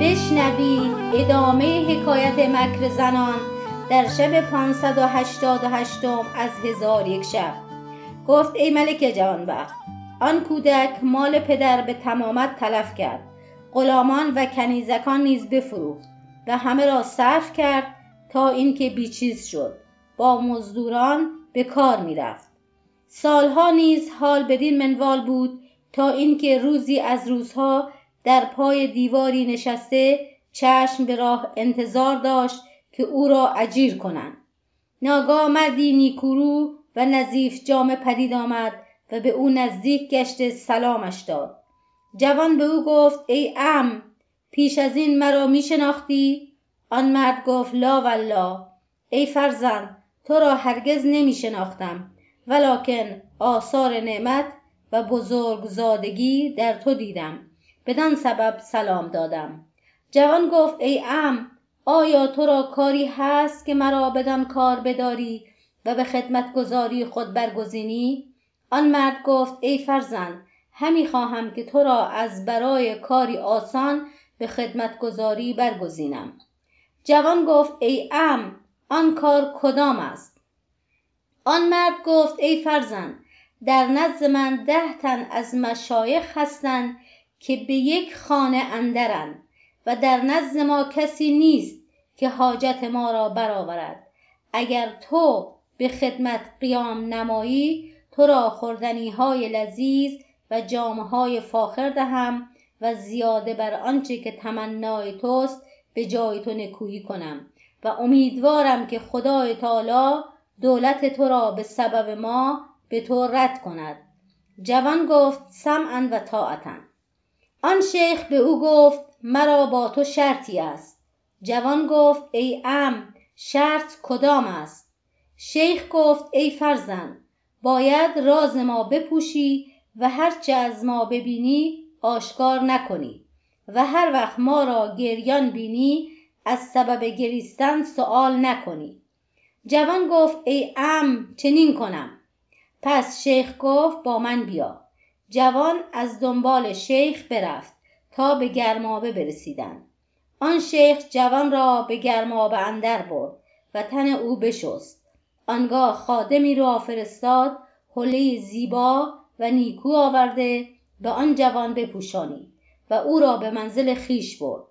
بشنوید ادامه حکایت مکر زنان در شب 588 از هزار یک شب. گفت ای ملک جوانبخت آن کودک مال پدر به تمامت تلف کرد. غلامان و کنیزکان نیز بفروخت و همه را صرف کرد تا اینکه بیچیز شد. با مزدوران به کار می‌رفت. سالها نیز حال بدین منوال بود تا اینکه روزی از روزها در پای دیواری نشسته چشم به راه انتظار داشت که او را اجیر کنند. ناگاه مردی نیکورو و نظیف جامه پدید آمد و به او نزدیک گشته سلامش داد. جوان به او گفت ای ام پیش از این مرا می شناختی؟ آن مرد گفت لا والله ای فرزند تو را هرگز نمی شناختم ولکن آثار نعمت و بزرگزادگی در تو دیدم. بدان سبب سلام دادم. جوان گفت ای ام آیا تو را کاری هست که مرا بدان کار بداری و به خدمتگزاری خود برگزینی؟ آن مرد گفت ای فرزند همی خواهم که تو را از برای کاری آسان به خدمتگزاری برگزینم. جوان گفت ای ام آن کار کدام است؟ آن مرد گفت ای فرزند در نزد من ده تن از مشایخ هستند که به یک خانه اندرند و در نزد ما کسی نیست که حاجت ما را برآورد. اگر تو به خدمت قیام نمایی تو را خوردنی های لذیذ و جامه های فاخر دهم و زیاده بر آنچه که تمنای توست به جای تو نکویی کنم. و امیدوارم که خدای تعالی دولت تو را به سبب ما به تو رد کند. جوان گفت سمعا و طاعتا. آن شیخ به او گفت مرا با تو شرطی است. جوان گفت ای ام شرط کدام است؟ شیخ گفت ای فرزند باید راز ما بپوشی و هرچه از ما ببینی آشکار نکنی و هر وقت ما را گریان بینی از سبب گریستن سؤال نکنی. جوان گفت ای ام چنین کنم. پس شیخ گفت با من بیا. جوان از دنبال شیخ برفت تا به گرمابه برسیدند آن شیخ جوان را به گرمابه اندر برد و تن او بشست. آنگاه خادمی را فرستاد حله زیبا و نیکو آورده به آن جوان بپوشانید و او را به منزل خیش برد.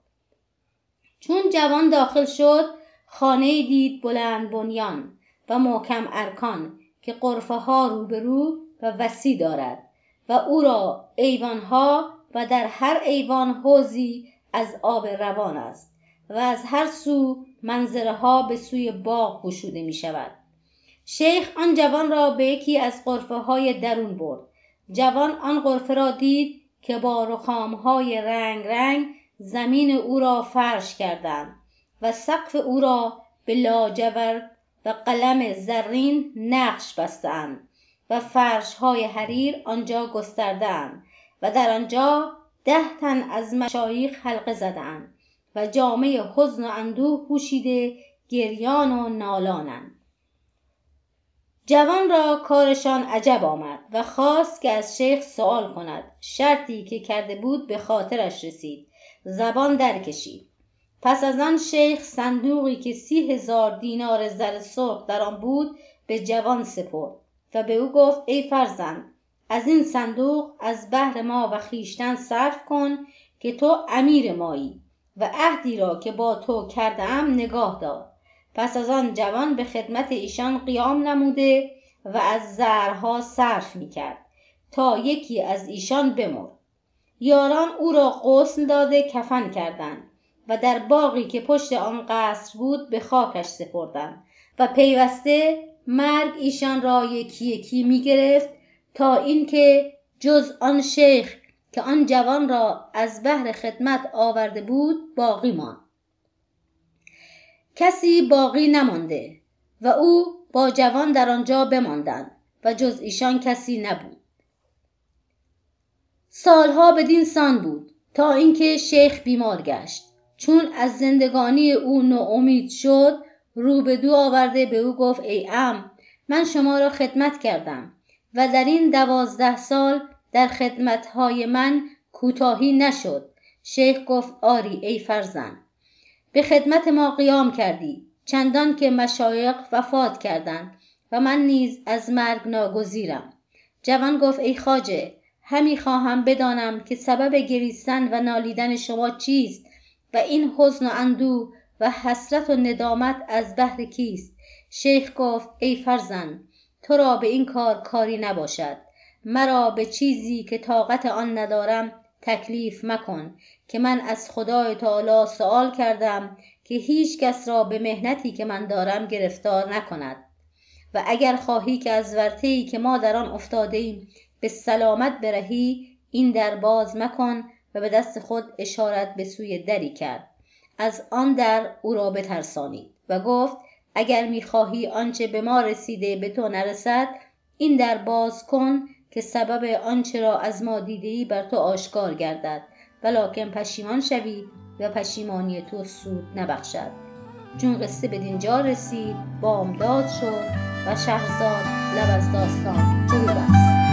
چون جوان داخل شد خانه دید بلند بنیان و محکم ارکان که قرفه ها روبرو و وسیع دارد. و او را ایوانها و در هر ایوان حوزی از آب روان است و از هر سو منظره ها به سوی باغ گشوده می شود شیخ آن جوان را به یکی از قرفه های درون برد. جوان آن قرفه را دید که با رخام های رنگ رنگ زمین او را فرش کردند و سقف او را به لاجورد و قلم زرین نقش بستند. و فرش های حریر آنجا گستردهاند و در آنجا ده تن از مشایخ حلقه زدند و جامعه حزن و اندوه پوشیده گریان و نالانند. جوان را کارشان عجب آمد و خواست که از شیخ سوال کند. شرطی که کرده بود به خاطرش رسید. زبان درکشید. پس از آن شیخ صندوقی که سی هزار دینار زر سرخ در آن بود به جوان سپرد. و به او گفت ای فرزند از این صندوق از بهر ما و خیشتن صرف کن که تو امیر مایی و عهدی را که با تو کرده ام نگاه دار. پس از آن جوان به خدمت ایشان قیام نموده و از زرها صرف می کرد تا یکی از ایشان بمرد. یاران او را غسل داده کفن کردند و در باقی که پشت آن قصر بود به خاکش سپردند و پیوسته مرگ ایشان را یکی یکی می گرفت تا اینکه جز آن شیخ که آن جوان را از بهر خدمت آورده بود باقی ماند. کسی باقی نمانده و او با جوان در آنجا بماندند و جز ایشان کسی نبود. سالها بدین سان بود تا اینکه شیخ بیمار گشت. چون از زندگانی او ناامید شد رو به دو آورده به او گفت ای ام من شما را خدمت کردم و در این دوازده سال در خدمتهای من کوتاهی نشد. شیخ گفت آری ای فرزند به خدمت ما قیام کردی. چندان که مشایق وفات کردند و من نیز از مرگ ناگزیرم. جوان گفت ای خاجه همی خواهم بدانم که سبب گریستن و نالیدن شما چیست و این حزن و اندوه و حسرت و ندامت از بهر کیست؟ شیخ گفت ای فرزند تو را به این کار کاری نباشد. مرا به چیزی که طاقت آن ندارم تکلیف مکن که من از خدای تعالی سوال کردم که هیچ کس را به مهنتی که من دارم گرفتار نکند. و اگر خواهی که از ورطه‌ای که ما در آن افتاده ایم به سلامت برهی این در باز مکن و به دست خود اشارت به سوی دری کرد. از آن در او را بترسانید و گفت اگر می‌خواهی آنچه به ما رسیده به تو نرسد این در باز کن که سبب آنچه را از ما دیدهای بر تو آشکار گردد ولکن پشیمان شوی و پشیمانی تو سود نبخشد. چون قصه به دینجا رسید بامداد شد و شهرزاد لب از داستان فرو بست.